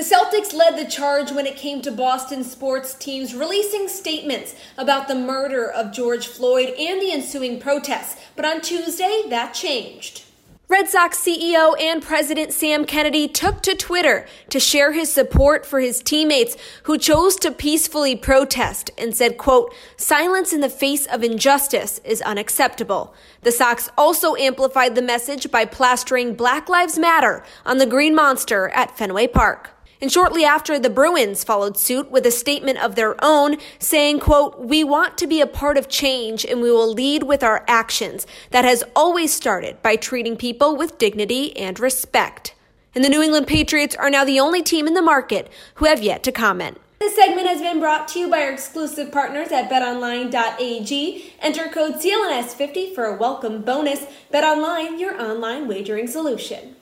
The Celtics led the charge when it came to Boston sports teams releasing statements about the murder of George Floyd and the ensuing protests. But on Tuesday, that changed. Red Sox CEO and President Sam Kennedy took to Twitter to share his support for his teammates who chose to peacefully protest and said, quote, silence in the face of injustice is unacceptable. The Sox also amplified the message by plastering Black Lives Matter on the Green Monster at Fenway Park. And shortly after, the Bruins followed suit with a statement of their own saying, quote, we want to be a part of change and we will lead with our actions. That has always started by treating people with dignity and respect. And the New England Patriots are now the only team in the market who have yet to comment. This segment has been brought to you by our exclusive partners at betonline.ag. Enter code CLNS50 for a welcome bonus. BetOnline, your online wagering solution.